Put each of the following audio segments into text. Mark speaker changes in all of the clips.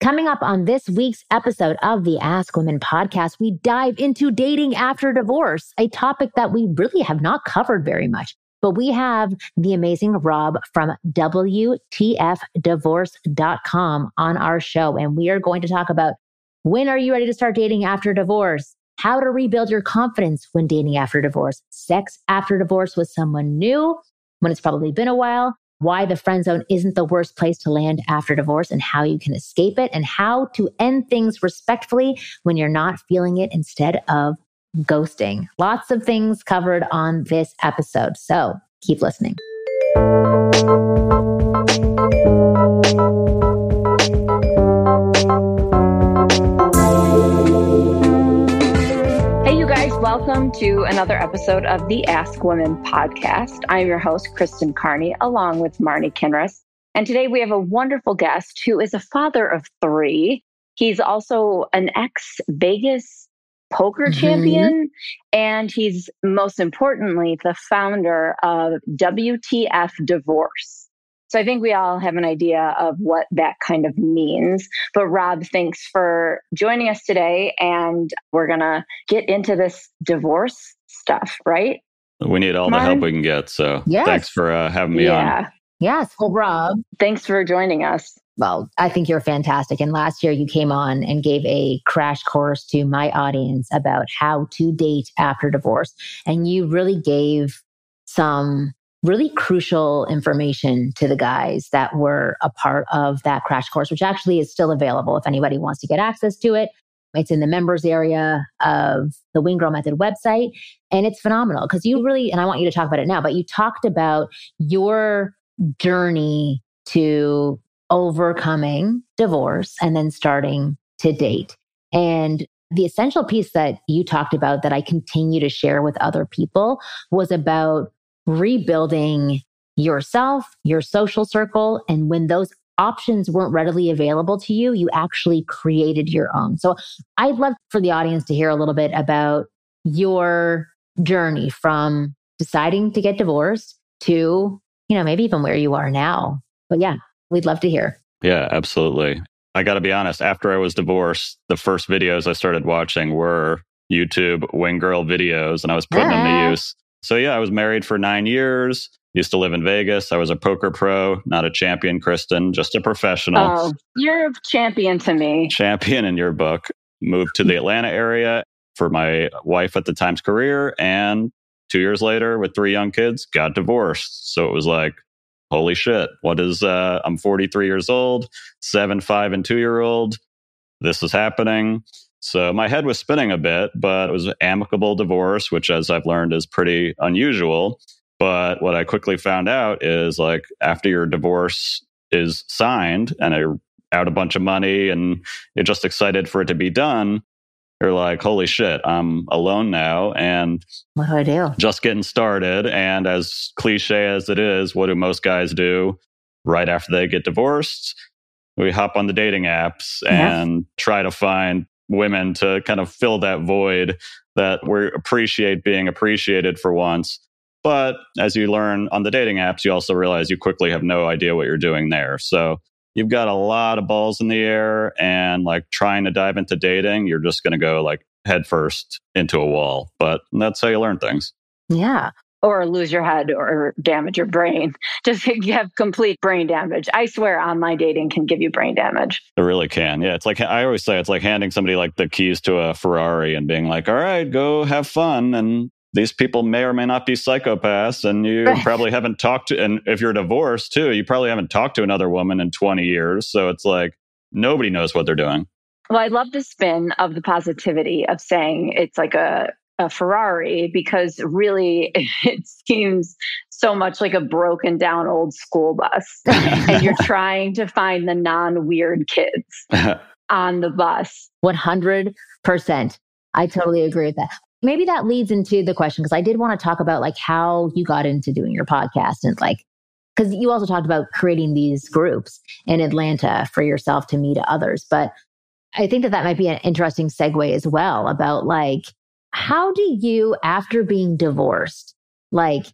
Speaker 1: Coming up on this week's episode of the Ask Women podcast, we dive into dating after divorce, a topic that we really have not covered very much. But we have the amazing Rob from WTFdivorce.com on our show. And we are going to talk about when are you ready to start dating after divorce? How to rebuild your confidence when dating after divorce, sex after divorce with someone new when it's probably been a while, why the friend zone isn't the worst place to land after divorce and how you can escape it and how to end things respectfully when you're not feeling it instead of ghosting. Lots of things covered on this episode. So keep listening. Welcome to another episode of the Ask Women podcast. I'm your host, Kristen Carney, along with Marnie Kinrys. And today we have a wonderful guest who is a father of three. He's also an ex Vegas poker mm-hmm. champion. And he's most importantly the founder of WTF Divorce. So I think we all have an idea of what that kind of means. But Rob, thanks for joining us today. And we're going to get into this divorce stuff, right?
Speaker 2: We need all the help we can get. So yes. thanks for uh, having me yeah. on.
Speaker 1: Yes. Well, Rob,
Speaker 3: thanks for joining us.
Speaker 1: Well, I think you're fantastic. And last year you came on and gave a crash course to my audience about how to date after divorce. And you really gave some really crucial information to the guys that were a part of that crash course, which actually is still available if anybody wants to get access to it. It's in the members area of the Wing Girl Method website. And it's phenomenal because you really, and I want you to talk about it now, but you talked about your journey to overcoming divorce and then starting to date. And the essential piece that you talked about that I continue to share with other people was about rebuilding yourself, your social circle. And when those options weren't readily available to you, you actually created your own. So I'd love for the audience to hear a little bit about your journey from deciding to get divorced to, you know, maybe even where you are now. But yeah, we'd love to hear.
Speaker 2: Yeah, absolutely. I got to be honest, after I was divorced, the first videos I started watching were YouTube Wing Girl videos, and I was putting them to ah. use. So, yeah, I was married for nine years, used to live in Vegas. I was a poker pro, not a champion, Kristen, just a professional. Oh,
Speaker 3: you're a champion to me.
Speaker 2: Champion in your book. Moved to the Atlanta area for my wife at the time's career. And two years later, with three young kids, got divorced. So it was like, holy shit, what is, uh, I'm 43 years old, seven, five, and two year old. This is happening. So my head was spinning a bit, but it was an amicable divorce, which, as I've learned, is pretty unusual. But what I quickly found out is like after your divorce is signed and you're out a bunch of money and you're just excited for it to be done, you're like, holy shit, I'm alone now. And
Speaker 1: what do I do?
Speaker 2: Just getting started. And as cliche as it is, what do most guys do right after they get divorced? We hop on the dating apps and yeah. try to find women to kind of fill that void that we appreciate being appreciated for once. But as you learn on the dating apps, you also realize you quickly have no idea what you're doing there. So you've got a lot of balls in the air and like trying to dive into dating, you're just going to go like headfirst into a wall. But that's how you learn things.
Speaker 1: Yeah
Speaker 3: or lose your head or damage your brain. Just have complete brain damage. I swear online dating can give you brain damage.
Speaker 2: It really can. Yeah. It's like, I always say, it's like handing somebody like the keys to a Ferrari and being like, all right, go have fun. And these people may or may not be psychopaths and you
Speaker 1: Right.
Speaker 2: probably haven't talked to and if you're divorced too you probably haven't talked to another woman in 20 years so it's like nobody knows what they're doing
Speaker 3: Well, I love the spin of the positivity of saying it's like a, a Ferrari because really it seems so much like a broken down old school bus. and you're trying to find the non weird kids on the bus.
Speaker 1: 100%. I totally agree with that. Maybe that leads into the question because I did want to talk about like how you got into doing your podcast and like, because you also talked about creating these groups in Atlanta for yourself to meet others. But I think that that might be an interesting segue as well about like, how do you, after being divorced, like,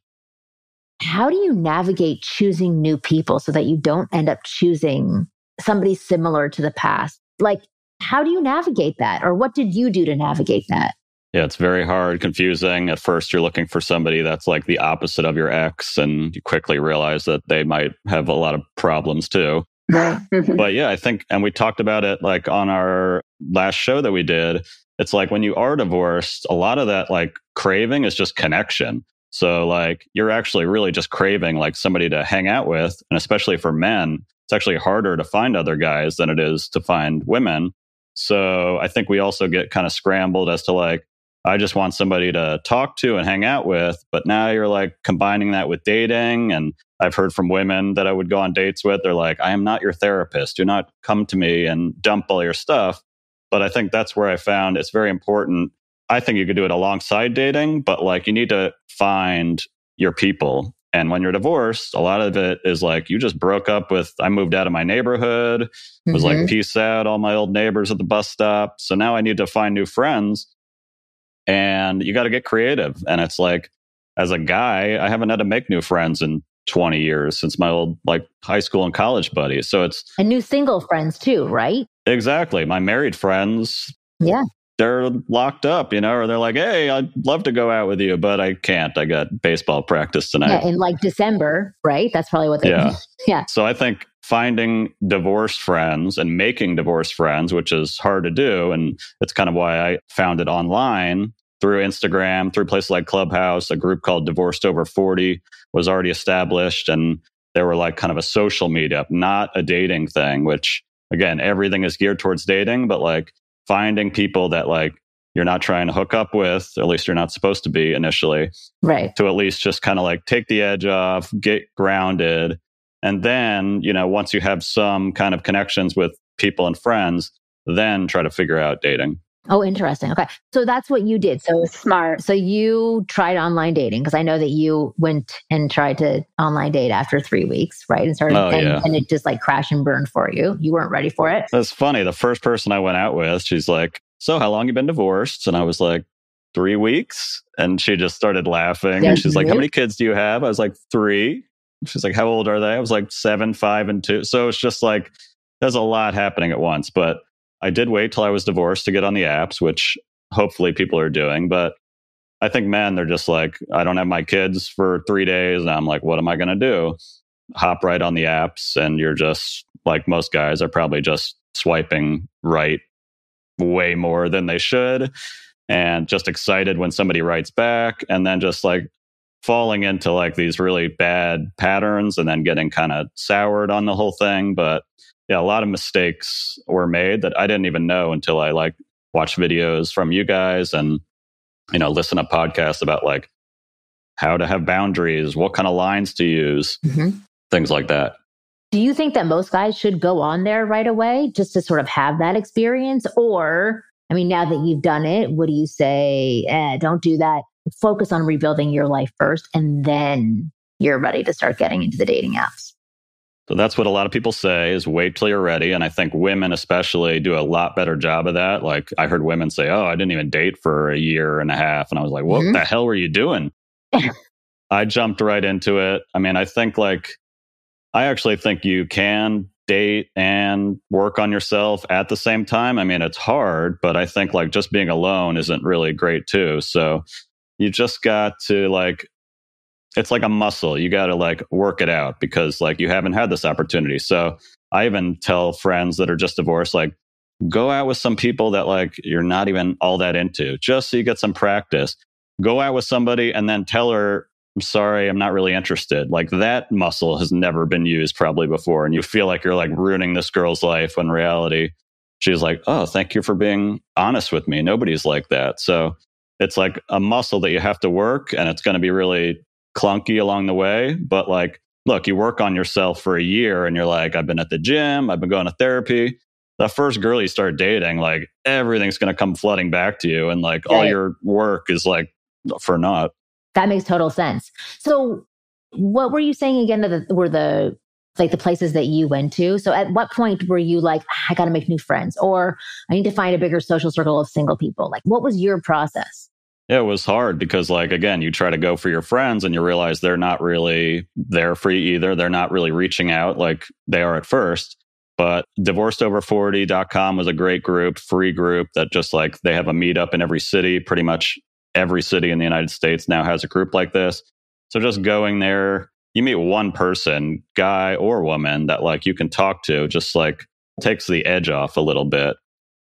Speaker 1: how do you navigate choosing new people so that you don't end up choosing somebody similar to the past? Like, how do you navigate that? Or what did you do to navigate that?
Speaker 2: yeah it's very hard confusing at first you're looking for somebody that's like the opposite of your ex and you quickly realize that they might have a lot of problems too
Speaker 1: Right.
Speaker 2: But mm-hmm. yeah, I think, and we talked about it like on our last show that we did. It's like when you are divorced, a lot of that like craving is just connection. So like you're actually really just craving like somebody to hang out with. And especially for men, it's actually harder to find other guys than it is to find women. So I think we also get kind of scrambled as to like, I just want somebody to talk to and hang out with. But now you're like combining that with dating. And I've heard from women that I would go on dates with. They're like, I am not your therapist. Do not come to me and dump all your stuff. But I think that's where I found it's very important. I think you could do it alongside dating, but like you need to find your people. And when you're divorced, a lot of it is like you just broke up with, I moved out of my neighborhood, was
Speaker 1: Mhm.
Speaker 2: like, peace out, all my old neighbors at the bus stop. So now I need to find new friends. And you got to get creative. And it's like, as a guy, I haven't had to make new friends in 20 years since my old like high school and college buddies. So it's
Speaker 1: and new single friends too, right?
Speaker 2: exactly my married friends.
Speaker 1: Yeah.
Speaker 2: They're locked up, you know, or they're like, hey, I'd love to go out with you, but I can't. I got baseball practice tonight.
Speaker 1: Yeah, in like December, right? That's probably what they
Speaker 2: Yeah.
Speaker 1: Yeah.
Speaker 2: So I think finding divorced friends and making divorced friends, which is hard to do. And it's kind of why I found it online through Instagram, through places like Clubhouse, a group called Divorced Over 40 was already established. And they were like kind of a social meetup, not a dating thing, which again, everything is geared towards dating, but like finding people that like you're not trying to hook up with, or at least you're not supposed to be initially,
Speaker 1: Right.
Speaker 2: to at least just kind of like take the edge off, get grounded. And then, you know, once you have some kind of connections with people and friends, then try to figure out dating.
Speaker 1: Oh, interesting. Okay. So that's what you did. So
Speaker 3: Smart.
Speaker 1: so you tried online dating because I know that you went and tried to online date after three weeks, right? And started
Speaker 2: Oh,
Speaker 1: and,
Speaker 2: yeah.
Speaker 1: and it just like crashed and burned for you. You weren't ready for it.
Speaker 2: That's funny. The first person I went out with, she's like, So, how long you been divorced? And I was like, Three weeks. And she just started laughing.
Speaker 1: Yeah,
Speaker 2: and she's like, How many kids do you have? I was like, Three. She's like, How old are they? I was like, Seven, five, and two. So it's just like, there's a lot happening at once. But I did wait till I was divorced to get on the apps, which hopefully people are doing. But I think men, they're just like, I don't have my kids for three days. And I'm like, what am I going to do? Hop right on the apps. And you're just like most guys are probably just swiping right way more than they should. And just excited when somebody writes back. And then just like falling into like these really bad patterns and then getting kind of soured on the whole thing. But yeah, a lot of mistakes were made that I didn't even know until I like watched videos from you guys and you know listen to podcasts about like how to have boundaries, what kind of lines to use,
Speaker 1: Mhm.
Speaker 2: things like that.
Speaker 1: Do you think that most guys should go on there right away just to sort of have that experience? Or, I mean, now that you've done it, what do you say? Eh, don't do that. Focus on rebuilding your life first, and then you're ready to start getting into the dating apps.
Speaker 2: So that's what a lot of people say is wait till you're ready. And I think women especially do a lot better job of that. Like I heard women say, Oh, I didn't even date for a year and a half. And I was like, what
Speaker 1: Mhm.
Speaker 2: the hell were you doing? I jumped right into it. I mean, I think like, I actually think you can date and work on yourself at the same time. I mean, it's hard, but I think like just being alone isn't really great too. So you just got to like, it's like a muscle. You got to like work it out because like you haven't had this opportunity. So I even tell friends that are just divorced, like, go out with some people that like you're not even all that into, just so you get some practice. go out with somebody and then tell her, I'm sorry, I'm not really interested. Like that muscle has never been used probably before. And you feel like you're like ruining this girl's life when reality, she's like, Oh, thank you for being honest with me. Nobody's like that. So it's like a muscle that you have to work and it's going to be really clunky along the way. But like, look, you work on yourself for a year and you're like, I've been at the gym, I've been going to therapy. The first girl you start dating, like everything's going to come flooding back to you. And like right. all your work is like for naught.
Speaker 1: That makes total sense. So, what were you saying again? That were the like the places that you went to? So, at what point were you like, ah, I got to make new friends, or I need to find a bigger social circle of single people? Like, what was your process?
Speaker 2: It was hard because, like, again, you try to go for your friends and you realize they're not really there for you either. They're not really reaching out like they are at first. But divorcedover40.com was a great group, free group that just like they have a meetup in every city. Pretty much every city in the United States now has a group like this. So just going there, you meet one person, guy or woman, that like you can talk to, just like takes the edge off a little bit.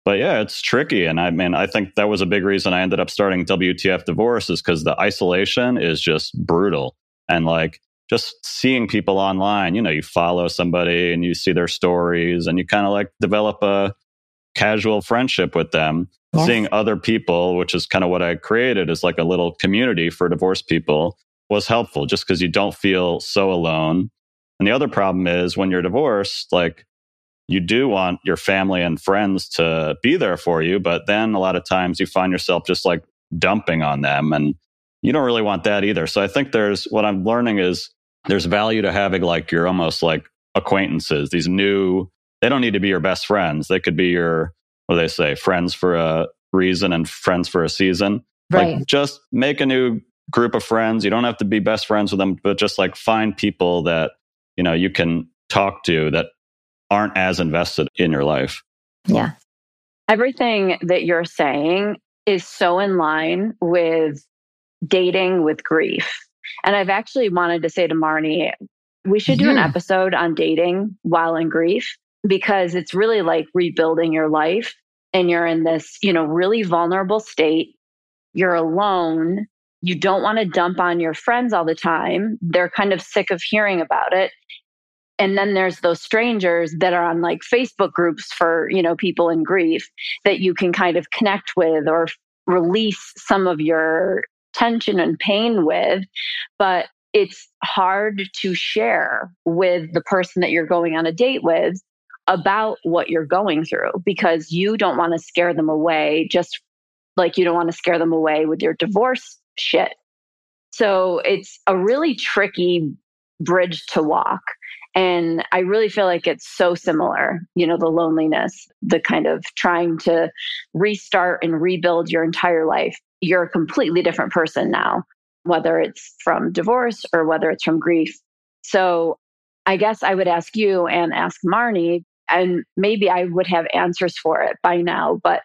Speaker 2: But yeah, it's tricky. And I mean, I think that was a big reason I ended up starting WTF Divorce is because the isolation is just brutal. And like just seeing people online, you know, you follow somebody and you see their stories and you kind of like develop a casual friendship with them. Seeing other people, which is kind of what I created, is like a little community for divorced people was helpful just because you don't feel so alone. And the other problem is when you're divorced, like you do want your family and friends to be there for you, but then a lot of times you find yourself just like dumping on them and you don't really want that either. So I think there's what I'm learning is there's value to having like your almost like acquaintances, these new, they don't need to be your best friends. They could be your, what do they say, friends for a reason and friends for a season. Right. Like just make a new group of friends. You don't have to be best friends with them, but just like find people that, you know, you can talk to that aren't as invested in your life.
Speaker 1: Yeah.
Speaker 3: Everything that you're saying is so in line with dating with grief. And I've actually wanted to say to Marnie, we should do an episode on dating while in grief because it's really like rebuilding your life and you're in this, you know, really vulnerable state. You're alone. You don't want to dump on your friends all the time. They're kind of sick of hearing about it. And then there's those strangers that are on like Facebook groups for, you know, people in grief that you can kind of connect with or release some of your tension and pain with. But it's hard to share with the person that you're going on a date with about what you're going through because you don't want to scare them away just like you don't want to scare them away with your divorce shit. So it's a really tricky bridge to walk. And I really feel like it's so similar, you know, the loneliness, the kind of trying to restart and rebuild your entire life. You're a completely different person now, whether it's from divorce or whether it's from grief. So I guess I would ask you and ask Marnie, and maybe I would have answers for it by now, but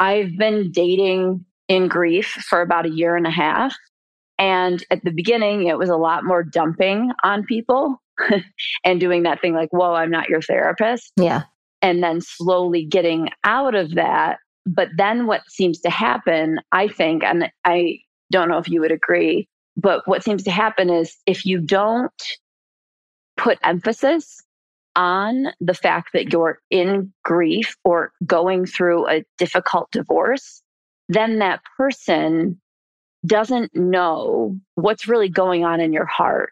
Speaker 3: I've been dating in grief for about a year and a half. And at the beginning, it was a lot more dumping on people and doing that thing like, whoa, I'm not your therapist.
Speaker 1: Yeah.
Speaker 3: And then slowly getting out of that. But then what seems to happen, I think, and I don't know if you would agree, but what seems to happen is if you don't put emphasis on the fact that you're in grief or going through a difficult divorce, then that person doesn't know what's really going on in your heart.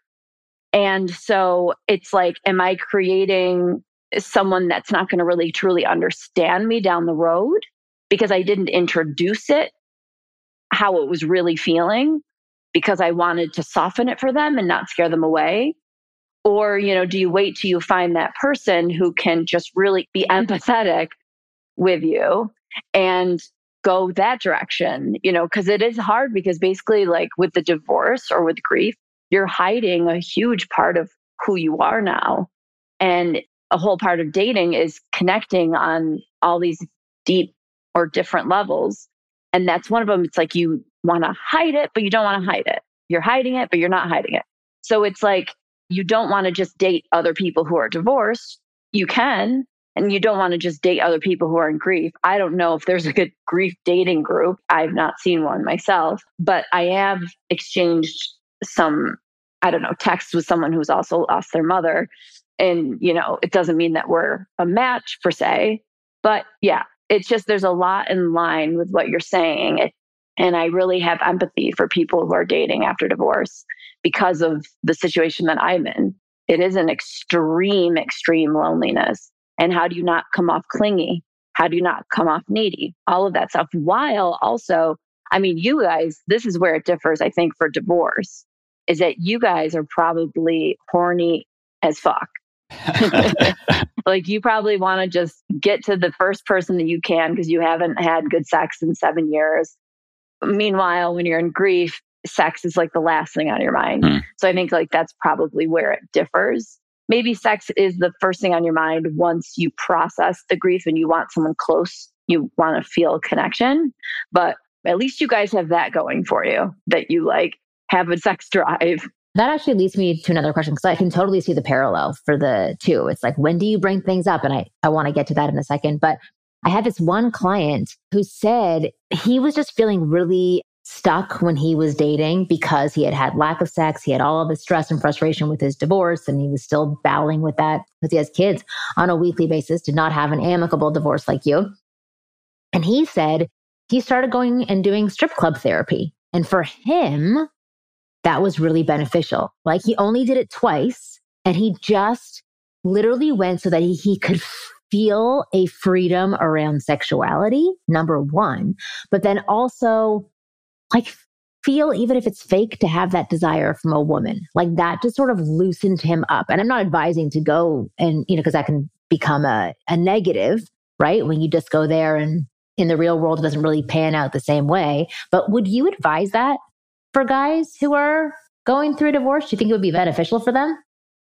Speaker 3: And so it's like, am I creating someone that's not going to really truly understand me down the road? Because I didn't introduce it how it was really feeling because I wanted to soften it for them and not scare them away? Or, you know, do you wait till you find that person who can just really be mm-hmm. empathetic with you and go that direction, you know, because it is hard because basically, like with the divorce or with grief, you're hiding a huge part of who you are now. And a whole part of dating is connecting on all these deep or different levels. And that's one of them. It's like you want to hide it, but you don't want to hide it. You're hiding it, but you're not hiding it. So it's like you don't want to just date other people who are divorced. You can, and you don't want to just date other people who are in grief. I don't know if there's a good grief dating group. I've not seen one myself, but I have exchanged some, I don't know, texts with someone who's also lost their mother. And, you know, it doesn't mean that we're a match per se, but yeah, it's just there's a lot in line with what you're saying. And I really have empathy for people who are dating after divorce because of the situation that I'm in. It is an extreme, extreme loneliness. And how do you not come off clingy? How do you not come off needy? All of that stuff. While also, I mean, you guys, this is where it differs, I think, for divorce, is that you guys are probably horny as fuck. like you probably want to just get to the first person that you can because you haven't had good sex in seven years. Meanwhile, when you're in grief, sex is like the last thing on your mind. Mm. So I think like that's probably where it differs. Maybe sex is the first thing on your mind once you process the grief and you want someone close, you want to feel connection. But at least you guys have that going for you that you like have a sex drive.
Speaker 1: That actually leads me to another question because I can totally see the parallel for the two. It's like, when do you bring things up? And I, I want to get to that in a second. But I had this one client who said he was just feeling really stuck when he was dating because he had had lack of sex. He had all of the stress and frustration with his divorce, and he was still battling with that because he has kids on a weekly basis, did not have an amicable divorce like you. And he said he started going and doing strip club therapy. And for him, that was really beneficial. Like he only did it twice, and he just literally went so that he, he could feel a freedom around sexuality, number one, but then also like feel even if it's fake to have that desire from a woman like that just sort of loosened him up and i'm not advising to go and you know because that can become a, a negative right when you just go there and in the real world it doesn't really pan out the same way but would you advise that for guys who are going through a divorce do you think it would be beneficial for them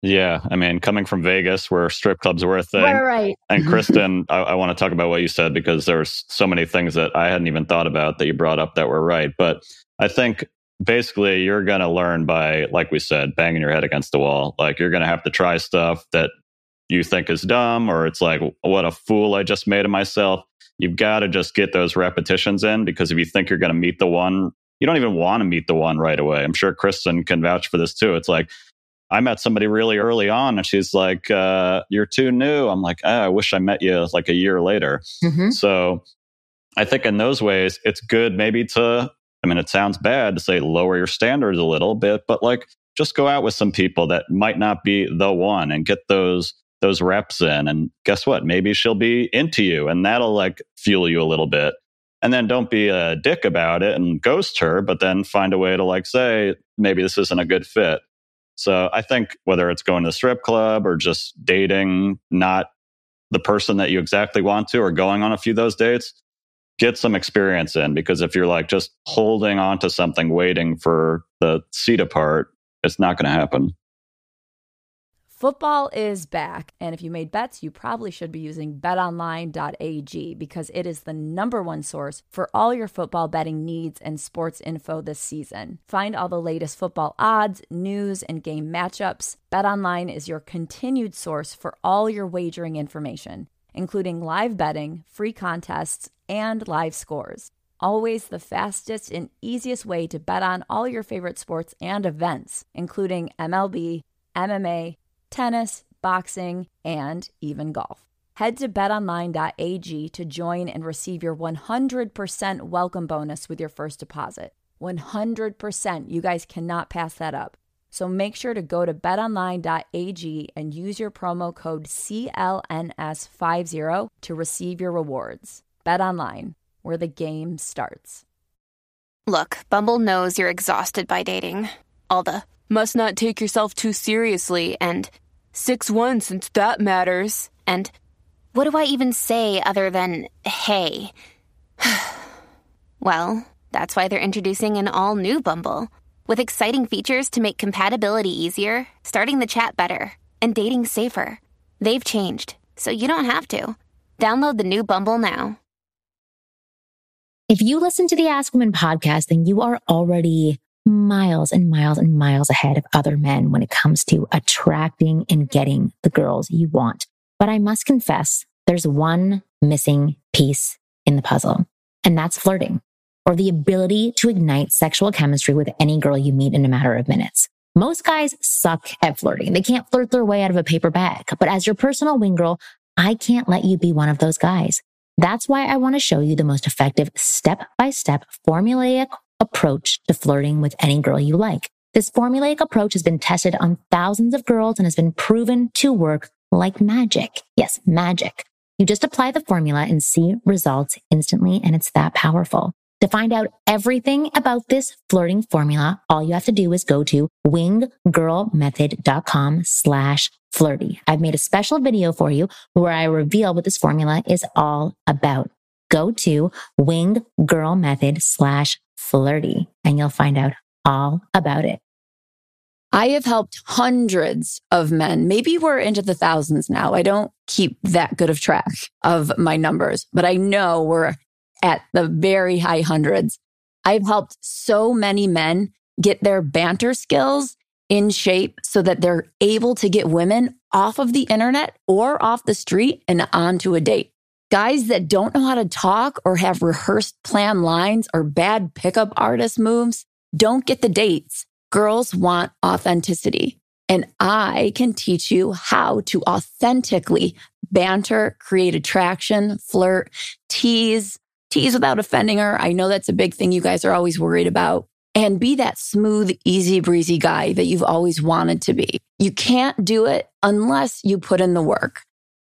Speaker 2: yeah, I mean, coming from Vegas, where strip clubs were a thing,
Speaker 1: right, right.
Speaker 2: and Kristen, I, I want to talk about what you said because there's so many things that I hadn't even thought about that you brought up that were right. But I think basically you're going to learn by, like we said, banging your head against the wall. Like you're going to have to try stuff that you think is dumb, or it's like, what a fool I just made of myself. You've got to just get those repetitions in because if you think you're going to meet the one you don't even want to meet the one right away. I'm sure Kristen can vouch for this too. It's like I met somebody really early on and she's like, uh, You're too new. I'm like, oh, I wish I met you like a year later. Mm-hmm. So I think in those ways, it's good maybe to, I mean, it sounds bad to say lower your standards a little bit, but like just go out with some people that might not be the one and get those those reps in and guess what? Maybe she'll be into you and that'll like fuel you a little bit. And then don't be a dick about it and ghost her but then find a way to like say maybe this isn't a good fit. So I think whether it's going to the strip club or just dating not the person that you exactly want to or going on a few of those dates, get some experience in because if you're like just holding on to something waiting for the seat apart, it's not going to happen.
Speaker 4: Football is back, and if you made bets, you probably should be using betonline.ag because it is the number one source for all your football betting needs and sports info this season. Find all the latest football odds, news, and game matchups. BetOnline is your continued source for all your wagering information, including live betting, free contests, and live scores. Always the fastest and easiest way to bet on all your favorite sports and events, including MLB, MMA, tennis, boxing, and even golf. Head to betonline.ag to join and receive your 100% welcome bonus with your first deposit. 100%. You guys cannot pass that up. So make sure to go to betonline.ag and use your promo code CLNS50 to receive your rewards. BetOnline, where the game starts.
Speaker 5: Look, Bumble knows you're exhausted by dating. All the must not take yourself too seriously and 6 1 since that matters. And what do I even say other than hey? well, that's why they're introducing an all new Bumble with exciting features to make compatibility easier, starting the chat better, and dating safer. They've changed, so you don't have to. Download the new Bumble now.
Speaker 1: If you listen to the Ask Women podcast, then you are already miles and miles and miles ahead of other men when it comes to attracting and getting the girls you want. But I must confess, there's one missing piece in the puzzle, and that's flirting or the ability to ignite sexual chemistry with any girl you meet in a matter of minutes. Most guys suck at flirting. They can't flirt their way out of a paper bag. But as your personal wing girl, I can't let you be one of those guys. That's why I want to show you the most effective step by step formulaic approach to flirting with any girl you like. This formulaic approach has been tested on thousands of girls and has been proven to work like magic. Yes, magic. You just apply the formula and see results instantly, and it's that powerful. To find out everything about this flirting formula, all you have to do is go to winggirlmethod.com slash flirty. I've made a special video for you where I reveal what this formula is all about. Go to winggirlmethod slash flirty and you'll find out all about it.
Speaker 4: I have helped hundreds of men. Maybe we're into the thousands now. I don't keep that good of track of my numbers, but I know we're at the very high hundreds. I've helped so many men get their banter skills in shape so that they're able to get women off of the internet or off the street and onto a date. Guys that don't know how to talk or have rehearsed plan lines or bad pickup artist moves don't get the dates. Girls want authenticity. And I can teach you how to authentically banter, create attraction, flirt, tease, tease without offending her. I know that's a big thing you guys are always worried about. And be that smooth, easy breezy guy that you've always wanted to be. You can't do it unless you put in the work.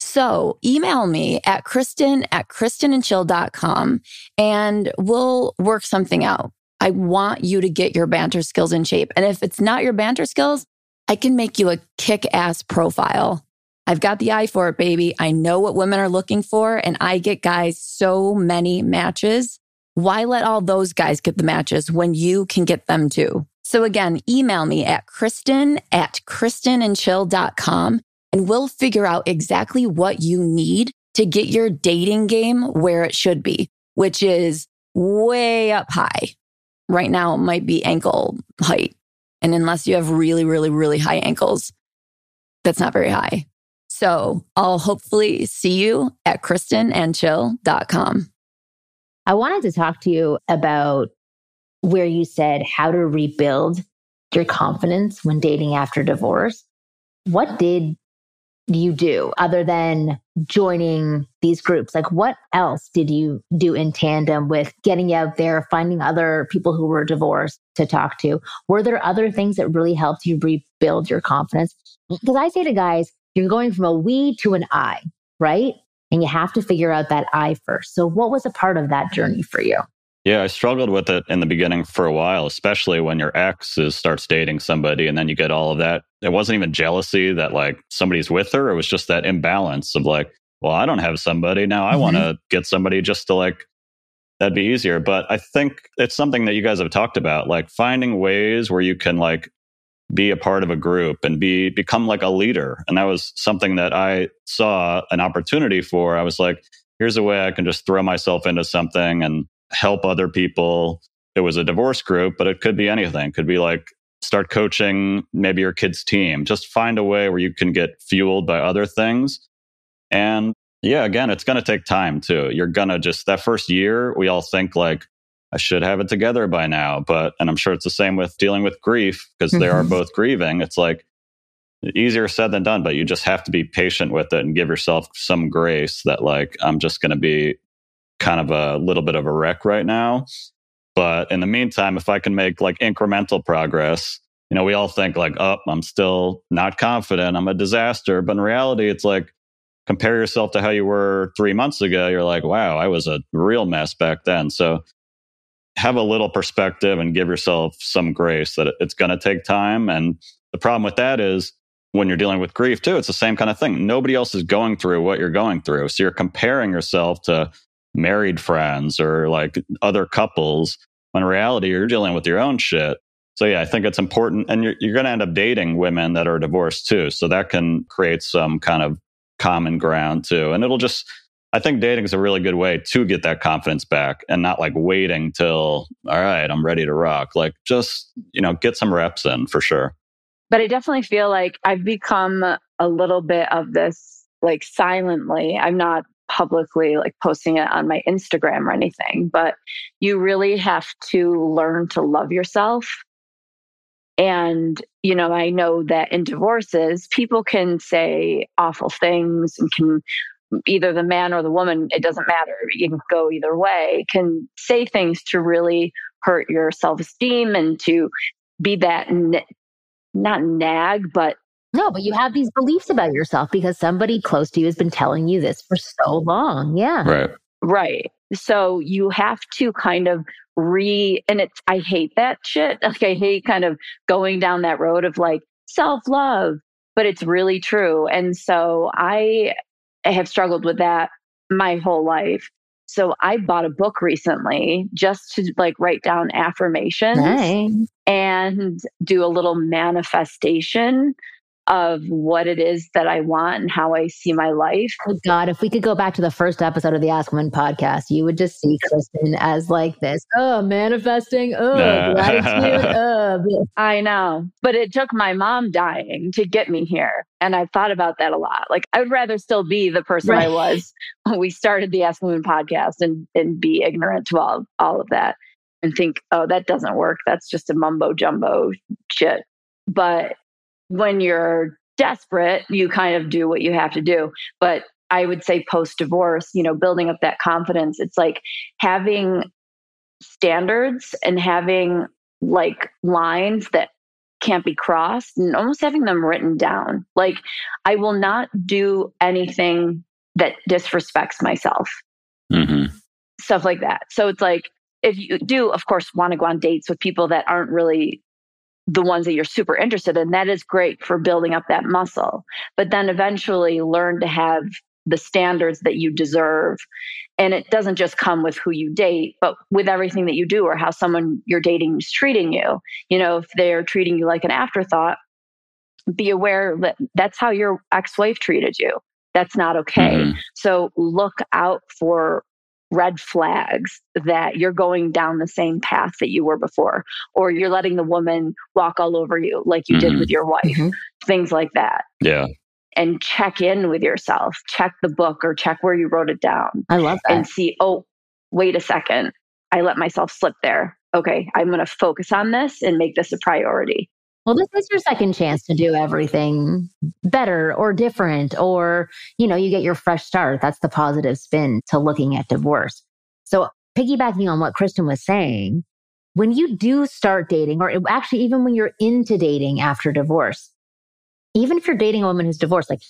Speaker 4: So email me at Kristen at KristenandChill.com and we'll work something out. I want you to get your banter skills in shape. And if it's not your banter skills, I can make you a kick ass profile I've got the eye for it, baby. I know what women are looking for, and I get guys so many matches. Why let all those guys get the matches when you can get them too? So again, email me at Kristen at KristenandChill.com and we'll figure out exactly what you need to get your dating game where it should be, which is way up high. Right now, it might be ankle height. And unless you have really, really, really high ankles, that's not very high. So I'll hopefully see you at kristenandchill.com.
Speaker 1: I wanted to talk to you about where you said how to rebuild your confidence when dating after divorce. What did you do other than joining these groups? Like, what else did you do in tandem with getting out there, finding other people who were divorced to talk to? Were there other things that really helped you rebuild your confidence? Because I say to guys, you're going from a we to an I, right? And you have to figure out that I first. So, what was a part of that journey for you?
Speaker 2: Yeah, I struggled with it in the beginning for a while, especially when your ex is, starts dating somebody and then you get all of that. It wasn't even jealousy that like somebody's with her. It was just that imbalance of like, well, I don't have somebody. Now I mm-hmm. want to get somebody just to like, that'd be easier. But I think it's something that you guys have talked about, like finding ways where you can like be a part of a group and be become like a leader and that was something that i saw an opportunity for i was like here's a way i can just throw myself into something and help other people it was a divorce group but it could be anything it could be like start coaching maybe your kid's team just find a way where you can get fueled by other things and yeah again it's going to take time too you're going to just that first year we all think like I should have it together by now. But, and I'm sure it's the same with dealing with grief because mm-hmm. they are mm-hmm. both grieving. It's like easier said than done, but you just have to be patient with it and give yourself some grace that, like, I'm just going to be kind of a little bit of a wreck right now. But in the meantime, if I can make like incremental progress, you know, we all think like, oh, I'm still not confident. I'm a disaster. But in reality, it's like, compare yourself to how you were three months ago. You're like, wow, I was a real mess back then. So have a little perspective and give yourself some grace that it's going to take time. And the problem with that is when you're dealing with grief too, it's the same kind of thing. Nobody else is going through what you're going through. So you're comparing yourself to married friends or like other couples. When in reality, you're dealing with your own shit. So yeah, I think it's important. And you're, you're going to end up dating women that are divorced too. So that can create some kind of common ground too. And it'll just, I think dating is a really good way to get that confidence back and not like waiting till, all right, I'm ready to rock. Like just, you know, get some reps in for sure.
Speaker 3: But I definitely feel like I've become a little bit of this like silently. I'm not publicly like posting it on my Instagram or anything, but you really have to learn to love yourself. And, you know, I know that in divorces, people can say awful things and can either the man or the woman, it doesn't matter. You can go either way, can say things to really hurt your self esteem and to be that not nag, but
Speaker 1: no, but you have these beliefs about yourself because somebody close to you has been telling you this for so long. Yeah.
Speaker 2: Right.
Speaker 3: Right. So you have to kind of re, and it's, I hate that shit. Like, I hate kind of going down that road of like self love, but it's really true. And so I have struggled with that my whole life. So I bought a book recently just to like write down affirmations
Speaker 1: Nice.
Speaker 3: and do a little manifestation of what it is that I want and how I see my life.
Speaker 1: Oh God, if we could go back to the first episode of the Ask Women podcast, you would just see Kristen as like this. Oh, manifesting. Oh,
Speaker 2: Nah.
Speaker 1: gratitude. Oh.
Speaker 3: I know, but it took my mom dying to get me here. And I've thought about that a lot. Like, I would rather still be the person I was when we started the Ask Women podcast and, and be ignorant to all, all of that and think, oh, that doesn't work. That's just a mumbo jumbo shit. But when you're desperate, you kind of do what you have to do. But I would say post divorce, you know, building up that confidence, it's like having standards and having like lines that can't be crossed and almost having them written down. Like, I will not do anything that disrespects myself,
Speaker 2: hmm
Speaker 3: stuff like that. So it's like, if you do, of course, want to go on dates with people that aren't really the ones that you're super interested in, that is great for building up that muscle. But then eventually learn to have the standards that you deserve. And it doesn't just come with who you date, but with everything that you do or how someone you're dating is treating you. You know, if they're treating you like an afterthought, be aware that that's how your ex wife treated you. That's not okay.
Speaker 2: Mhm.
Speaker 3: So look out for red flags that you're going down the same path that you were before, or you're letting the woman walk all over you like you did
Speaker 2: Mhm.
Speaker 3: with your wife,
Speaker 1: Mhm.
Speaker 3: things like that.
Speaker 2: Yeah.
Speaker 3: And check in with yourself, check the book or check where you wrote it down
Speaker 1: I love that.
Speaker 3: and see, oh, wait a second, I let myself slip there. Okay, I'm going to focus on this and make this a priority.
Speaker 1: Well, this is your second chance to do everything better or different, or, you know, you get your fresh start. That's the positive spin to looking at divorce. So, piggybacking on what Kristen was saying, when you do start dating, or actually, even when you're into dating after divorce, even if you're dating a woman who's divorced, like,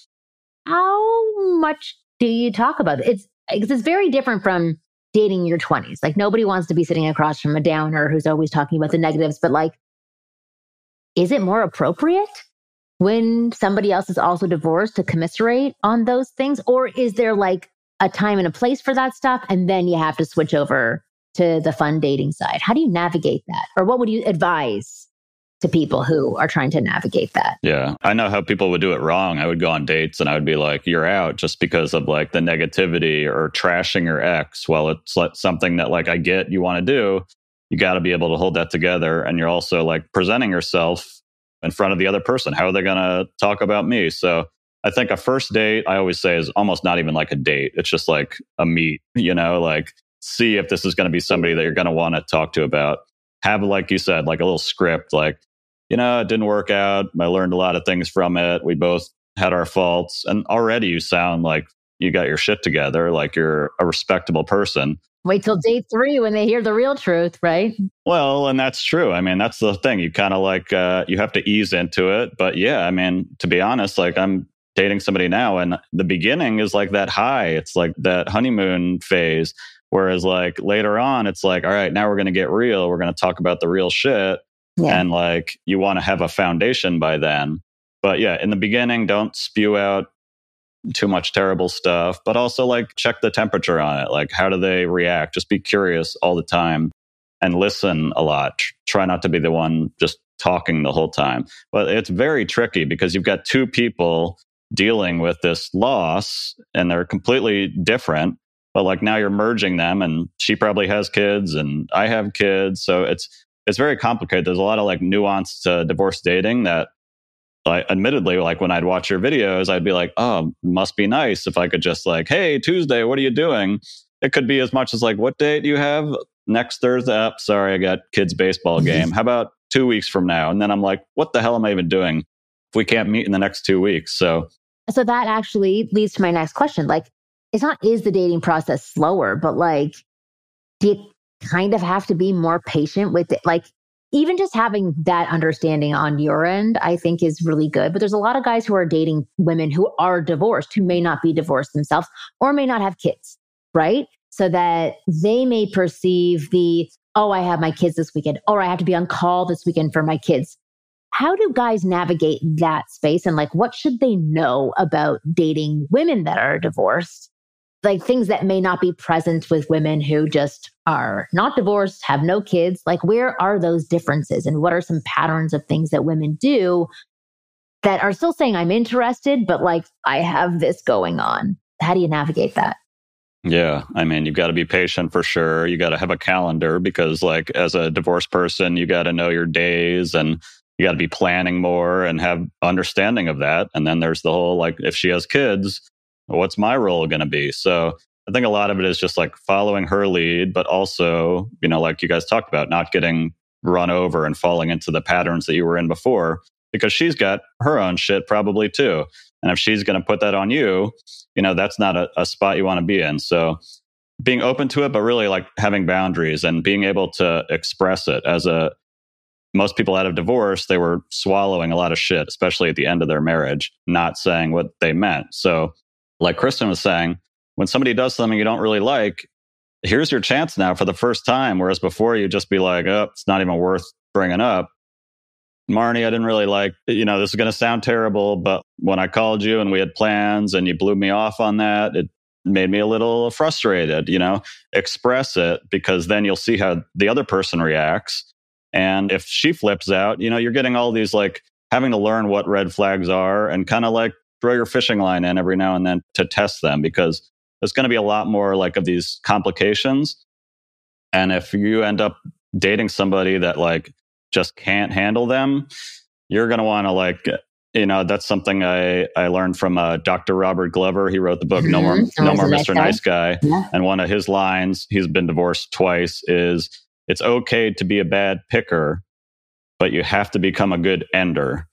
Speaker 1: how much do you talk about it? It's, because it's very different from dating your 20s. Like, nobody wants to be sitting across from a downer who's always talking about the negatives, but like, is it more appropriate when somebody else is also divorced to commiserate on those things? Or is there like a time and a place for that stuff? And then you have to switch over to the fun dating side. How do you navigate that? Or what would you advise to people who are trying to navigate that?
Speaker 2: Yeah. I know how people would do it wrong. I would go on dates and I would be like, you're out just because of like the negativity or trashing your ex. Well, it's like something that like I get you want to do. You got to be able to hold that together. And you're also like presenting yourself in front of the other person. How are they going to talk about me? So I think a first date, I always say, is almost not even like a date. It's just like a meet, you know, like see if this is going to be somebody that you're going to want to talk to about. Have, like you said, like a little script, like, you know, it didn't work out. I learned a lot of things from it. We both had our faults. And already you sound like you got your shit together, like you're a respectable person.
Speaker 1: Wait till day three when they hear the real truth, right?
Speaker 2: Well, and that's true. I mean, that's the thing. You kind of like, uh, you have to ease into it. But yeah, I mean, to be honest, like I'm dating somebody now and the beginning is like that high. It's like that honeymoon phase. Whereas like later on, it's like, all right, now we're going to get real. We're going to talk about the real shit.
Speaker 1: Yeah.
Speaker 2: And like you want to have a foundation by then. But yeah, in the beginning, don't spew out too much terrible stuff, but also like check the temperature on it. Like, how do they react? Just be curious all the time and listen a lot. Tr- Try not to be the one just talking the whole time. But it's very tricky because you've got two people dealing with this loss and they're completely different. But like now you're merging them and she probably has kids and I have kids. So it's it's very complicated. There's a lot of like nuance to divorce dating that I, admittedly, like when I'd watch your videos, I'd be like, oh, must be nice if I could just like, hey, Tuesday, what are you doing? It could be as much as like, what date do you have next Thursday? Oh, sorry, I got kids' baseball mm-hmm. game. How about two weeks from now? And then I'm like, what the hell am I even doing if we can't meet in the next two weeks? So,
Speaker 1: so that actually leads to my next question. Like, it's not is the dating process slower, but like, do you kind of have to be more patient with it? Like, even just having that understanding on your end, I think is really good. But there's a lot of guys who are dating women who are divorced, who may not be divorced themselves or may not have kids, right? So that they may perceive the, oh, I have my kids this weekend, or I have to be on call this weekend for my kids. How do guys navigate that space? And like, what should they know about dating women that are divorced like things that may not be present with women who just are not divorced, have no kids. Like, where are those differences? And what are some patterns of things that women do that are still saying, I'm interested, but like, I have this going on? How do you navigate that?
Speaker 2: Yeah. I mean, you've got to be patient for sure. You got to have a calendar because, like, as a divorced person, you got to know your days and you got to be planning more and have understanding of that. And then there's the whole, like, if she has kids, what's my role going to be? So I think a lot of it is just like following her lead, but also, you know, like you guys talked about, not getting run over and falling into the patterns that you were in before, because she's got her own shit probably too. And if she's going to put that on you, you know, that's not a, a spot you want to be in. So being open to it, but really like having boundaries and being able to express it as a, most people out of divorce, they were swallowing a lot of shit, especially at the end of their marriage, not saying what they meant. So like Kristen was saying, when somebody does something you don't really like, here's your chance now for the first time. Whereas before you'd just be like, oh, it's not even worth bringing up. Marni, I didn't really like, you know, this is going to sound terrible, but when I called you and we had plans and you blew me off on that, it made me a little frustrated, you know, express it because then you'll see how the other person reacts. And if she flips out, you know, you're getting all these like having to learn what red flags are and kind of like throw your fishing line in every now and then to test them because there's going to be a lot more like of these complications. And if you end up dating somebody that like just can't handle them, you're going to want to like, you know, that's something I, I learned from uh, Dr. Robert Glover. He wrote the book mm-hmm. No More, No More Mr. Nice Guy. Nice guy. Yeah. And one of his lines, he's been divorced twice, is it's okay to be a bad picker, but you have to become a good ender.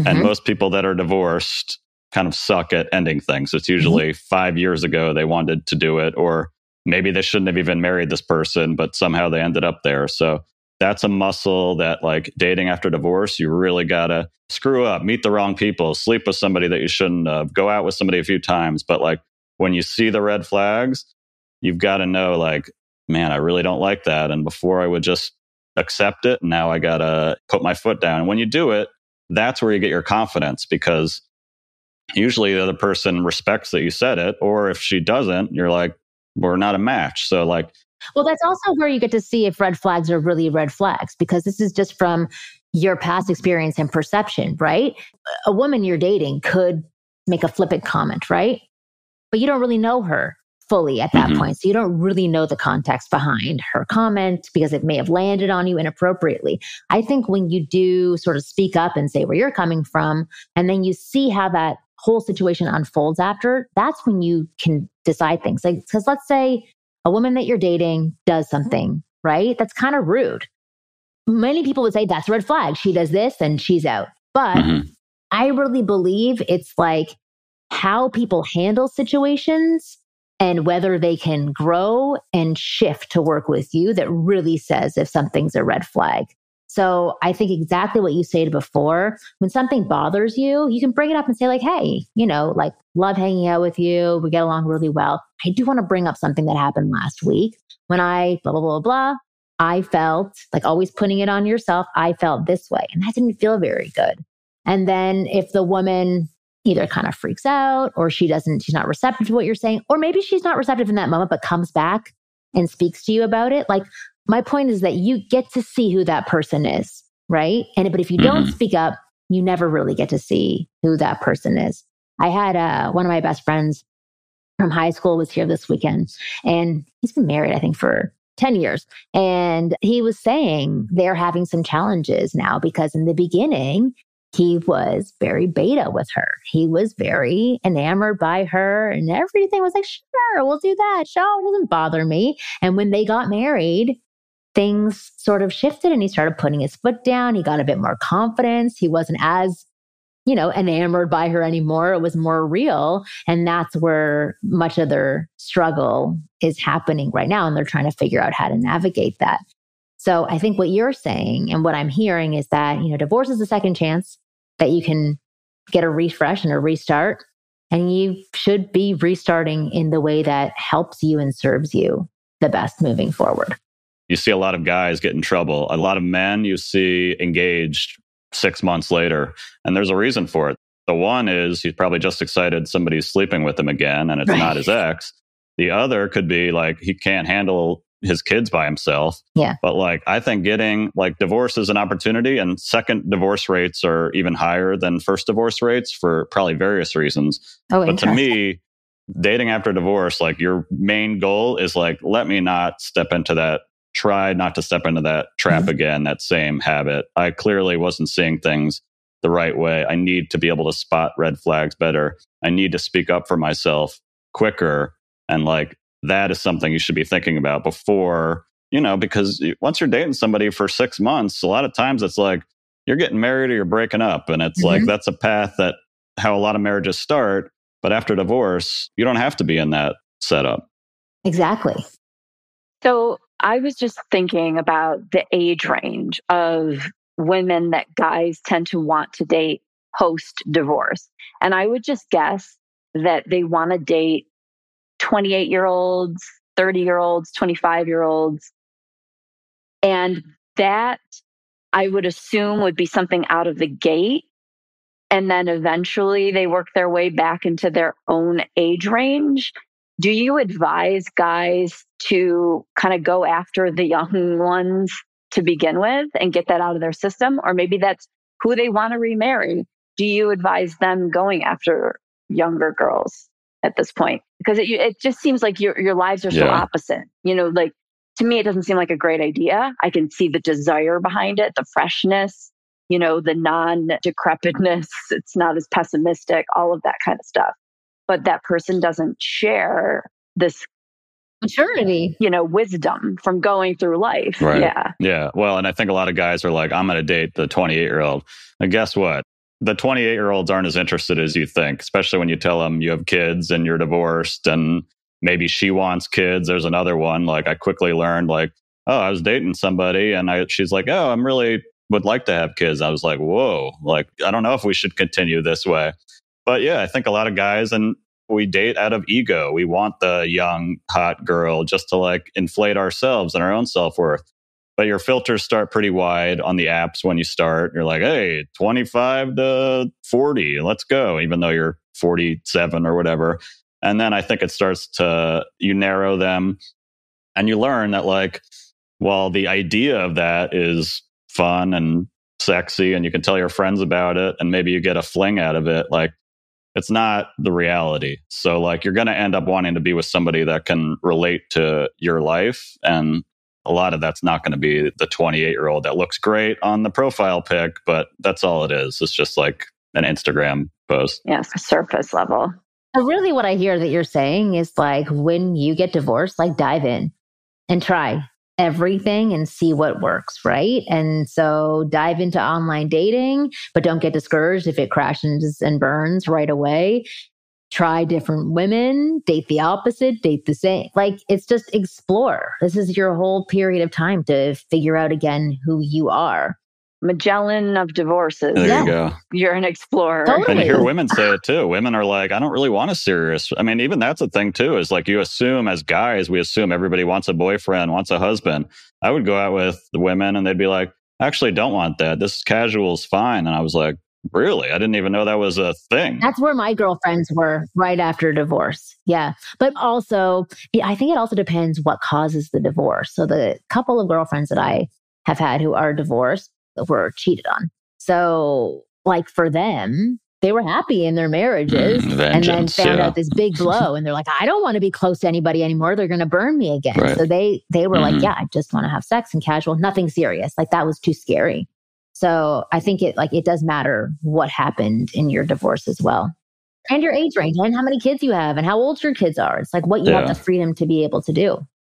Speaker 2: Mm-hmm. And most people that are divorced kind of suck at ending things. It's usually mm-hmm. five years ago they wanted to do it, or maybe they shouldn't have even married this person, but somehow they ended up there. So that's a muscle that, like dating after divorce, you really got to screw up, meet the wrong people, sleep with somebody that you shouldn't have, go out with somebody a few times. But like when you see the red flags, you've got to know, like, man, I really don't like that. And before I would just accept it, now I got to put my foot down. And when you do it, that's where you get your confidence because usually the other person respects that you said it or if she doesn't you're like we're not a match so like
Speaker 1: well that's also where you get to see if red flags are really red flags because this is just from your past experience and perception right a woman you're dating could make a flippant comment right but you don't really know her fully at that mm-hmm. point. So you don't really know the context behind her comment because it may have landed on you inappropriately. I think when you do sort of speak up and say where you're coming from, and then you see how that whole situation unfolds after, that's when you can decide things. Like, because let's say a woman that you're dating does something, right? That's kind of rude. Many people would say that's a red flag. She does this and she's out. But mm-hmm. I really believe it's like how people handle situations and whether they can grow and shift to work with you that really says if something's a red flag. So I think exactly what you said before. When something bothers you, you can bring it up and say, like, hey, you know, like, love hanging out with you. We get along really well. I do want to bring up something that happened last week when I blah, blah, blah, blah. I felt like always putting it on yourself. I felt this way and that didn't feel very good. And then if the woman either kind of freaks out or she doesn't, she's not receptive to what you're saying, or maybe she's not receptive in that moment, but comes back and speaks to you about it. Like my point is that you get to see who that person is, right? And but if you don't mm-hmm. speak up, you never really get to see who that person is. I had uh, one of my best friends from high school was here this weekend, and he's been married, I think, for 10 years. And he was saying they're having some challenges now because in the beginning, he was very beta with her. He was very enamored by her and everything was like, sure, we'll do that. Sure, it doesn't bother me. And when they got married, things sort of shifted and he started putting his foot down. He got a bit more confidence. He wasn't as, you know, enamored by her anymore. It was more real. And that's where much of their struggle is happening right now. And they're trying to figure out how to navigate that. So I think what you're saying and what I'm hearing is that, you know, divorce is a second chance that you can get a refresh and a restart. And you should be restarting in the way that helps you and serves you the best moving forward.
Speaker 2: You see a lot of guys get in trouble. A lot of men you see engaged six months later. And there's a reason for it. The one is he's probably just excited somebody's sleeping with him again and it's right. not his ex. The other could be like he can't handle his kids by himself.
Speaker 1: Yeah.
Speaker 2: But like, I think getting like divorce is an opportunity, and second divorce rates are even higher than first divorce rates for probably various reasons.
Speaker 1: Oh,
Speaker 2: but to me, dating after divorce, like your main goal is like, let me not step into that, try not to step into that trap mm-hmm. again, that same habit. I clearly wasn't seeing things the right way. I need to be able to spot red flags better. I need to speak up for myself quicker and like that is something you should be thinking about before, you know, because once you're dating somebody for six months, a lot of times it's like you're getting married or you're breaking up. And it's mm-hmm. like that's a path that how a lot of marriages start. But after divorce, you don't have to be in that setup.
Speaker 1: Exactly.
Speaker 3: So I was just thinking about the age range of women that guys tend to want to date post divorce. And I would just guess that they want to date 28 year olds, 30 year olds, 25 year olds. And that I would assume would be something out of the gate. And then eventually they work their way back into their own age range. Do you advise guys to kind of go after the young ones to begin with and get that out of their system? Or maybe that's who they want to remarry. Do you advise them going after younger girls? at this point because it, it just seems like your, your lives are so yeah. opposite. You know, like to me, it doesn't seem like a great idea. I can see the desire behind it, the freshness, you know, the non decrepitness. It's not as pessimistic, all of that kind of stuff. But that person doesn't share this
Speaker 1: maturity,
Speaker 3: you know, wisdom from going through life.
Speaker 2: Right.
Speaker 3: Yeah.
Speaker 2: Yeah. Well, and I think a lot of guys are like, I'm going to date the 28 year old. And guess what? the 28 year olds aren't as interested as you think, especially when you tell them you have kids and you're divorced and maybe she wants kids. There's another one. Like I quickly learned, like, oh, I was dating somebody and I, she's like, oh, I'm really would like to have kids. I was like, whoa, like, I don't know if we should continue this way. But yeah, I think a lot of guys and we date out of ego. We want the young, hot girl just to like inflate ourselves and our own self worth but your filters start pretty wide on the apps when you start. You're like, hey, 25 to 40, let's go, even though you're 47 or whatever. And then I think it starts to, you narrow them and you learn that, like, while the idea of that is fun and sexy and you can tell your friends about it and maybe you get a fling out of it, like, it's not the reality. So, like, you're going to end up wanting to be with somebody that can relate to your life and a lot of that's not going to be the 28 year old that looks great on the profile pic, but that's all it is. It's just like an Instagram post.
Speaker 3: Yes, surface level.
Speaker 1: Really what I hear that you're saying is like when you get divorced, like dive in and try everything and see what works, right? And so dive into online dating, but don't get discouraged if it crashes and burns right away try different women, date the opposite, date the same. Like it's just explore. This is your whole period of time to figure out again who you are.
Speaker 3: Magellan of divorces.
Speaker 2: There yeah. you go.
Speaker 3: You're an explorer.
Speaker 1: Totally.
Speaker 2: And you hear women say it too. Women are like, I don't really want a serious. I mean, even that's a thing too, is like you assume as guys, we assume everybody wants a boyfriend, wants a husband. I would go out with the women and they'd be like, actually don't want that. This casual is fine. And I was like, Really? I didn't even know that was a thing.
Speaker 1: That's where my girlfriends were right after divorce. Yeah. But also, I think it also depends what causes the divorce. So the couple of girlfriends that I have had who are divorced were cheated on. So, like for them, they were happy in their marriages
Speaker 2: mm,
Speaker 1: and then found yeah. out this big blow and they're like i don't want to be close to anybody anymore they're going to burn me again right. so they they were mm-hmm. like yeah i just want to have sex and casual nothing serious like that was too scary So I think it like it does matter what happened in your divorce as well. And your age range and how many kids you have and how old your kids are. It's like what you yeah. have the freedom to be able to do.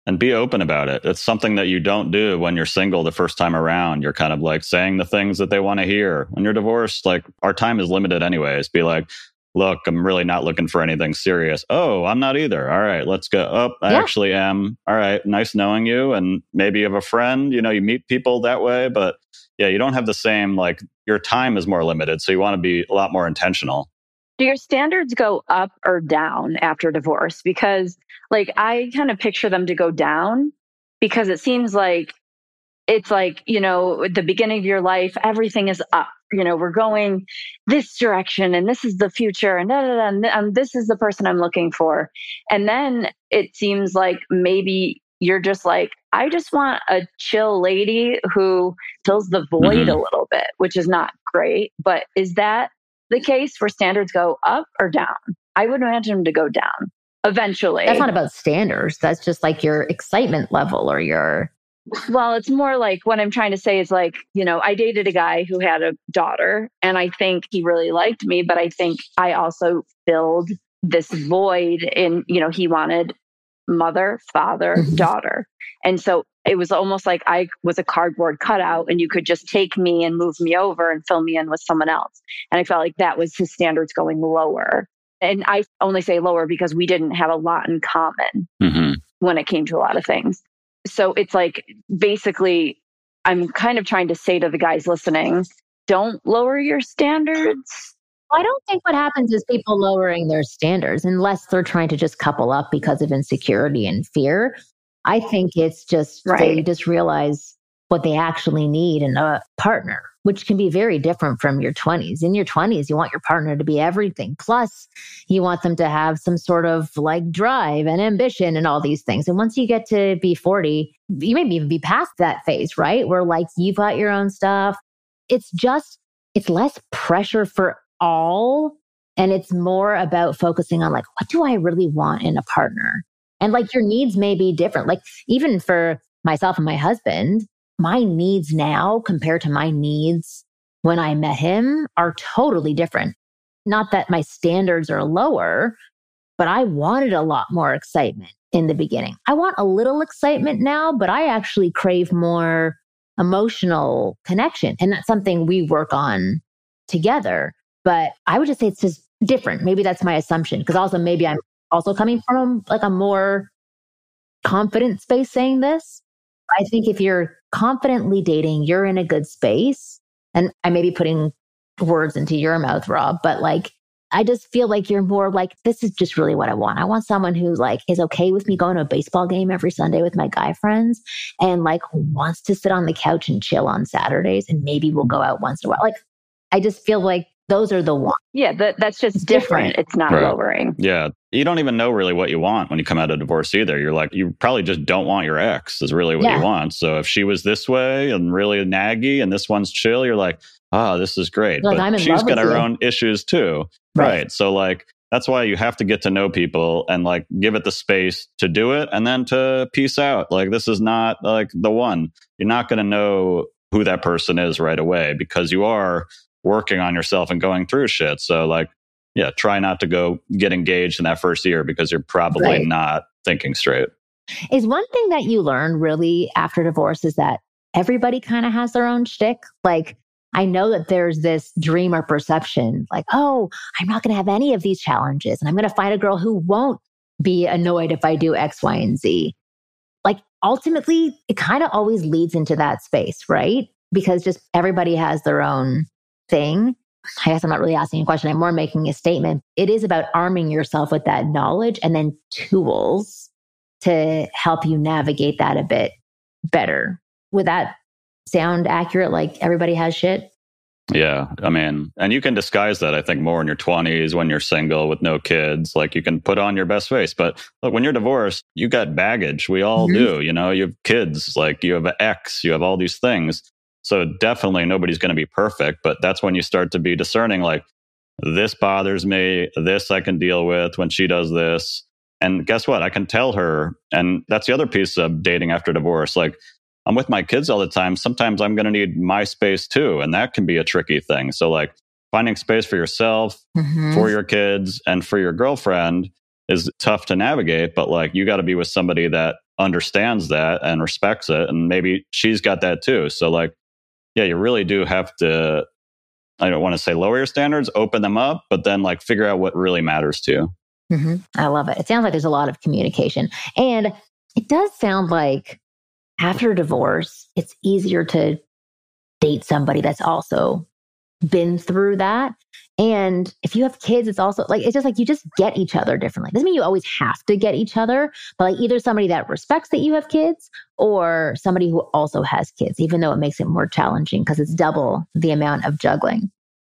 Speaker 2: And be open about it. It's something that you don't do when you're single the first time around. You're kind of like saying the things that they want to hear. When you're divorced, like our time is limited anyways. Be like, look, I'm really not looking for anything serious. Oh, I'm not either. All right, let's go. Oh, I yeah. actually am. All right, nice knowing you. And maybe you have a friend, you know, you meet people that way, but yeah, you don't have the same, like, your time is more limited. So you want to be a lot more intentional.
Speaker 3: Do your standards go up or down after divorce? Because, like, I kind of picture them to go down because it seems like it's like, you know, at the beginning of your life, everything is up you know, we're going this direction and this is the future and, da, da, da, and, this is the person I'm looking for. And then it seems like maybe you're just like, I just want a chill lady who fills the void mm-hmm. a little bit, which is not great. But is that the case where standards go up or down? I would imagine them to go down eventually.
Speaker 1: That's not about standards. That's just like your excitement level or your
Speaker 3: well, it's more like what I'm trying to say is like, you know, I dated a guy who had a daughter and I think he really liked me, but I think I also filled this void in, you know, he wanted mother, father, mm-hmm. daughter. And so it was almost like I was a cardboard cutout and you could just take me and move me over and fill me in with someone else. And I felt like that was his standards going lower. And I only say lower because we didn't have a lot in common mm-hmm. when it came to a lot of things so it's like basically, I'm kind of trying to say to the guys listening, don't lower your standards.
Speaker 1: I don't think what happens is people lowering their standards unless they're trying to just couple up because of insecurity and fear. I think it's just right. they just realize what they actually need in a partner, which can be very different from your 20s. In your 20s, you want your partner to be everything. Plus, you want them to have some sort of like drive and ambition and all these things. And once you get to be 40, you may even be past that phase, right? Where like you've got your own stuff. It's just, it's less pressure for all. And it's more about focusing on like, what do I really want in a partner? And like your needs may be different. Like even for myself and my husband, my needs now compared to my needs when I met him are totally different. Not that my standards are lower, but I wanted a lot more excitement in the beginning. I want a little excitement now, but I actually crave more emotional connection. And that's something we work on together. But I would just say it's just different. Maybe that's my assumption. Because also, maybe I'm also coming from like a more confident space saying this. I think if you're confidently dating, you're in a good space. And I may be putting words into your mouth, Rob, but like, I just feel like you're more like, this is just really what I want. I want someone who like is okay with me going to a baseball game every Sunday with my guy friends and like wants to sit on the couch and chill on Saturdays and maybe we'll go out once in a while. Like, I just feel like those are the ones.
Speaker 3: Yeah, that, that's just different. different. It's not right. lowering.
Speaker 2: Yeah. You don't even know really what you want when you come out of divorce either. You're like, you probably just don't want your ex, is really what yeah. you want. So if she was this way and really naggy and this one's chill, you're like, oh, this is great. Like, but she's got her you. own issues too. Right. right. So, like, that's why you have to get to know people and like give it the space to do it and then to peace out. Like, this is not like the one. You're not going to know who that person is right away because you are working on yourself and going through shit. So like, yeah, try not to go get engaged in that first year because you're probably right. not thinking straight.
Speaker 1: Is one thing that you learn really after divorce is that everybody kind of has their own shtick. Like, I know that there's this dream or perception like, oh, I'm not going to have any of these challenges. And I'm going to find a girl who won't be annoyed if I do X, Y, and Z. Like, ultimately, it kind of always leads into that space, right? Because just everybody has their own thing. I guess I'm not really asking a question. I'm more making a statement. It is about arming yourself with that knowledge and then tools to help you navigate that a bit better. Would that sound accurate? Like everybody has shit?
Speaker 2: Yeah. I mean, and you can disguise that, I think, more in your 20s when you're single with no kids. Like you can put on your best face. But look, when you're divorced, you got baggage. We all mm-hmm. do. You know, you have kids, like you have an ex, you have all these things. So definitely nobody's going to be perfect, but that's when you start to be discerning like, this bothers me. This I can deal with when she does this. And guess what? I can tell her. And that's the other piece of dating after divorce. Like, I'm with my kids all the time. Sometimes I'm going to need my space too. And that can be a tricky thing. So, like, finding space for yourself, mm-hmm. for your kids, and for your girlfriend is tough to navigate. But, like, you got to be with somebody that understands that and respects it. And maybe she's got that too. So, like, yeah, you really do have to, I don't want to say lower your standards, open them up, but then like figure out what really matters to you.
Speaker 1: Mm-hmm. I love it. It sounds like there's a lot of communication. And it does sound like after divorce, it's easier to date somebody that's also been through that. And if you have kids, it's also like, it's just like you just get each other differently. Doesn't mean you always have to get each other, but like either somebody that respects that you have kids or somebody who also has kids, even though it makes it more challenging because it's double the amount of juggling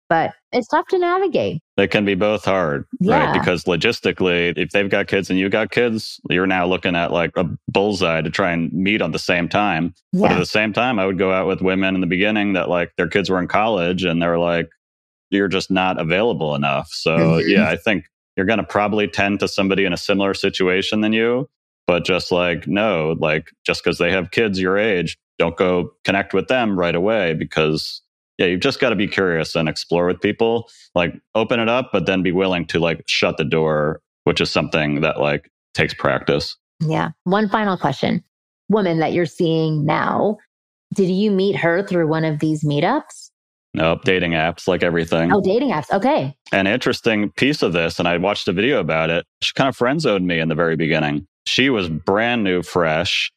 Speaker 1: but it's tough to navigate.
Speaker 2: They can be both hard, yeah. right? Because logistically, if they've got kids and you got kids, you're now looking at like a bullseye to try and meet on the same time. Yeah. But at the same time, I would go out with women in the beginning that like their kids were in college and they're like, you're just not available enough. So, mm-hmm. yeah, I think you're going to probably tend to somebody in a similar situation than you. But just like, no, like just because they have kids your age, don't go connect with them right away because yeah, you've just got to be curious and explore with people. Like open it up, but then be willing to like shut the door, which is something that like takes practice.
Speaker 1: Yeah. One final question. Woman that you're seeing now, did you meet her through one of these meetups?
Speaker 2: Nope, dating apps like everything.
Speaker 1: Oh, dating apps. Okay.
Speaker 2: An interesting piece of this, and I watched a video about it. She kind of friend zoned me in the very beginning. She was brand new, fresh,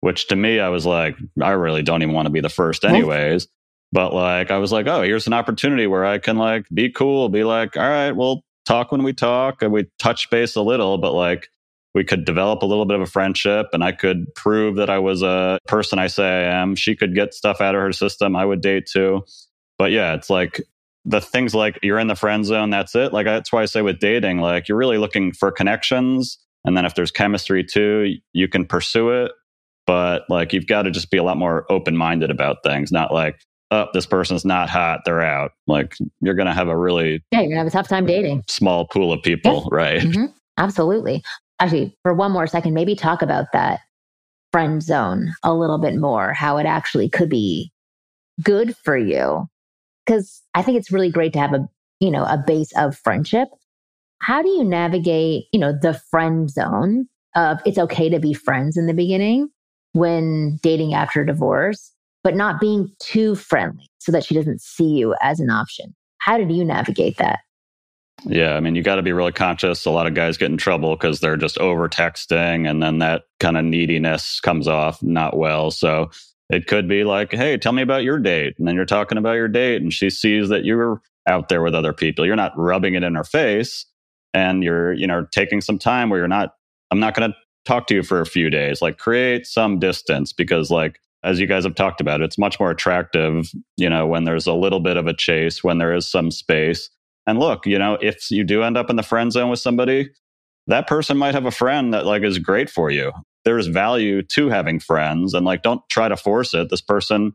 Speaker 2: which to me, I was like, I really don't even want to be the first, anyways. But like, I was like, oh, here's an opportunity where I can like be cool, be like, all right, we'll talk when we talk and we touch base a little, but like we could develop a little bit of a friendship and I could prove that I was a person I say I am. She could get stuff out of her system. I would date too. But yeah, it's like the things like you're in the friend zone, that's it. Like that's why I say with dating, like you're really looking for connections. And then if there's chemistry too, you can pursue it. But like you've got to just be a lot more open minded about things, not like, oh, this person's not hot, they're out. Like you're going to have a really
Speaker 1: yeah, you're going to have a tough time dating.
Speaker 2: Small pool of people, yeah. right? Mm-hmm.
Speaker 1: Absolutely. Actually, for one more second, maybe talk about that friend zone a little bit more, how it actually could be good for you. Because I think it's really great to have a you know a base of friendship. How do you navigate you know the friend zone of it's okay to be friends in the beginning when dating after divorce but not being too friendly so that she doesn't see you as an option. How did you navigate that?
Speaker 2: Yeah, I mean, you got to be really conscious. A lot of guys get in trouble because they're just over texting, and then that kind of neediness comes off not well. So it could be like, hey, tell me about your date. And then you're talking about your date, and she sees that you're out there with other people. You're not rubbing it in her face, and you're, you know, taking some time where you're not, I'm not going to talk to you for a few days. Like, create some distance because, like, as you guys have talked about, it's much more attractive, you know, when there's a little bit of a chase, when there is some space. And look, you know, if you do end up in the friend zone with somebody, that person might have a friend that like is great for you. There's value to having friends and like don't try to force it. This person,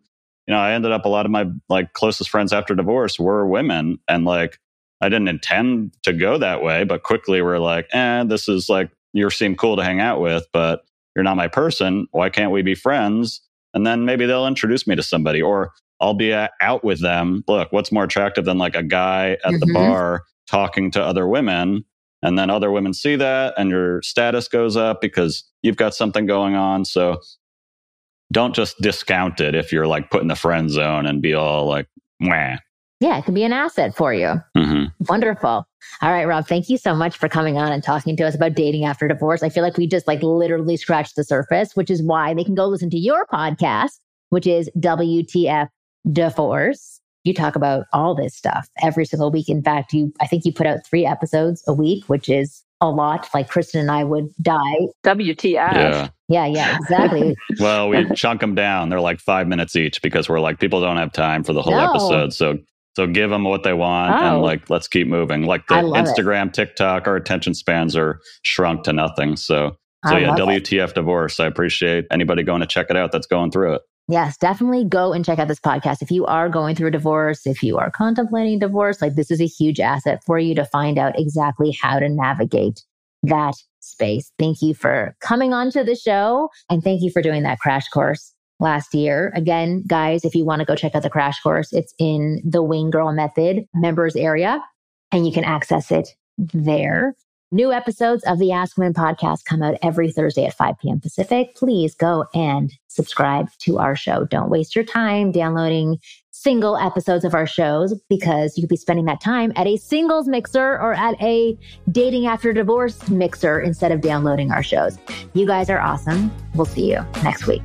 Speaker 2: you know, I ended up a lot of my like closest friends after divorce were women and like I didn't intend to go that way, but quickly we're like, eh, this is like you seem cool to hang out with, but you're not my person. Why can't we be friends? and then maybe they'll introduce me to somebody or I'll be out with them. Look, what's more attractive than like a guy at mm-hmm. the bar talking to other women? And then other women see that and your status goes up because you've got something going on. So don't just discount it if you're like put in the friend zone and be all like, Mwah.
Speaker 1: Yeah, it could be an asset for you. Mm-hmm. Wonderful. All right, Rob, thank you so much for coming on and talking to us about dating after divorce. I feel like we just like literally scratched the surface, which is why they can go listen to your podcast, which is WTF Divorce. You talk about all this stuff every single week. In fact, you I think you put out three episodes a week, which is a lot. Like Kristen and I would die.
Speaker 3: WTF.
Speaker 2: Yeah.
Speaker 1: Yeah, yeah, exactly.
Speaker 2: well, we chunk them down. They're like five minutes each because we're like, people don't have time for the whole no. episode. So so give them what they want oh. and like let's keep moving. Like the Instagram, it. TikTok, our attention spans are shrunk to nothing. So so I yeah, WTF it. divorce. I appreciate anybody going to check it out that's going through it.
Speaker 1: Yes, definitely go and check out this podcast. If you are going through a divorce, if you are contemplating divorce, like this is a huge asset for you to find out exactly how to navigate that space. Thank you for coming on to the show and thank you for doing that crash course last year. Again, guys, if you want to go check out the crash course, it's in the Wing Girl Method members area and you can access it there. New episodes of the Ask Women podcast come out every Thursday at 5 p.m. Pacific. Please go and subscribe to our show. Don't waste your time downloading single episodes of our shows because you could be spending that time at a singles mixer or at a dating after divorce mixer instead of downloading our shows. You guys are awesome. We'll see you next week.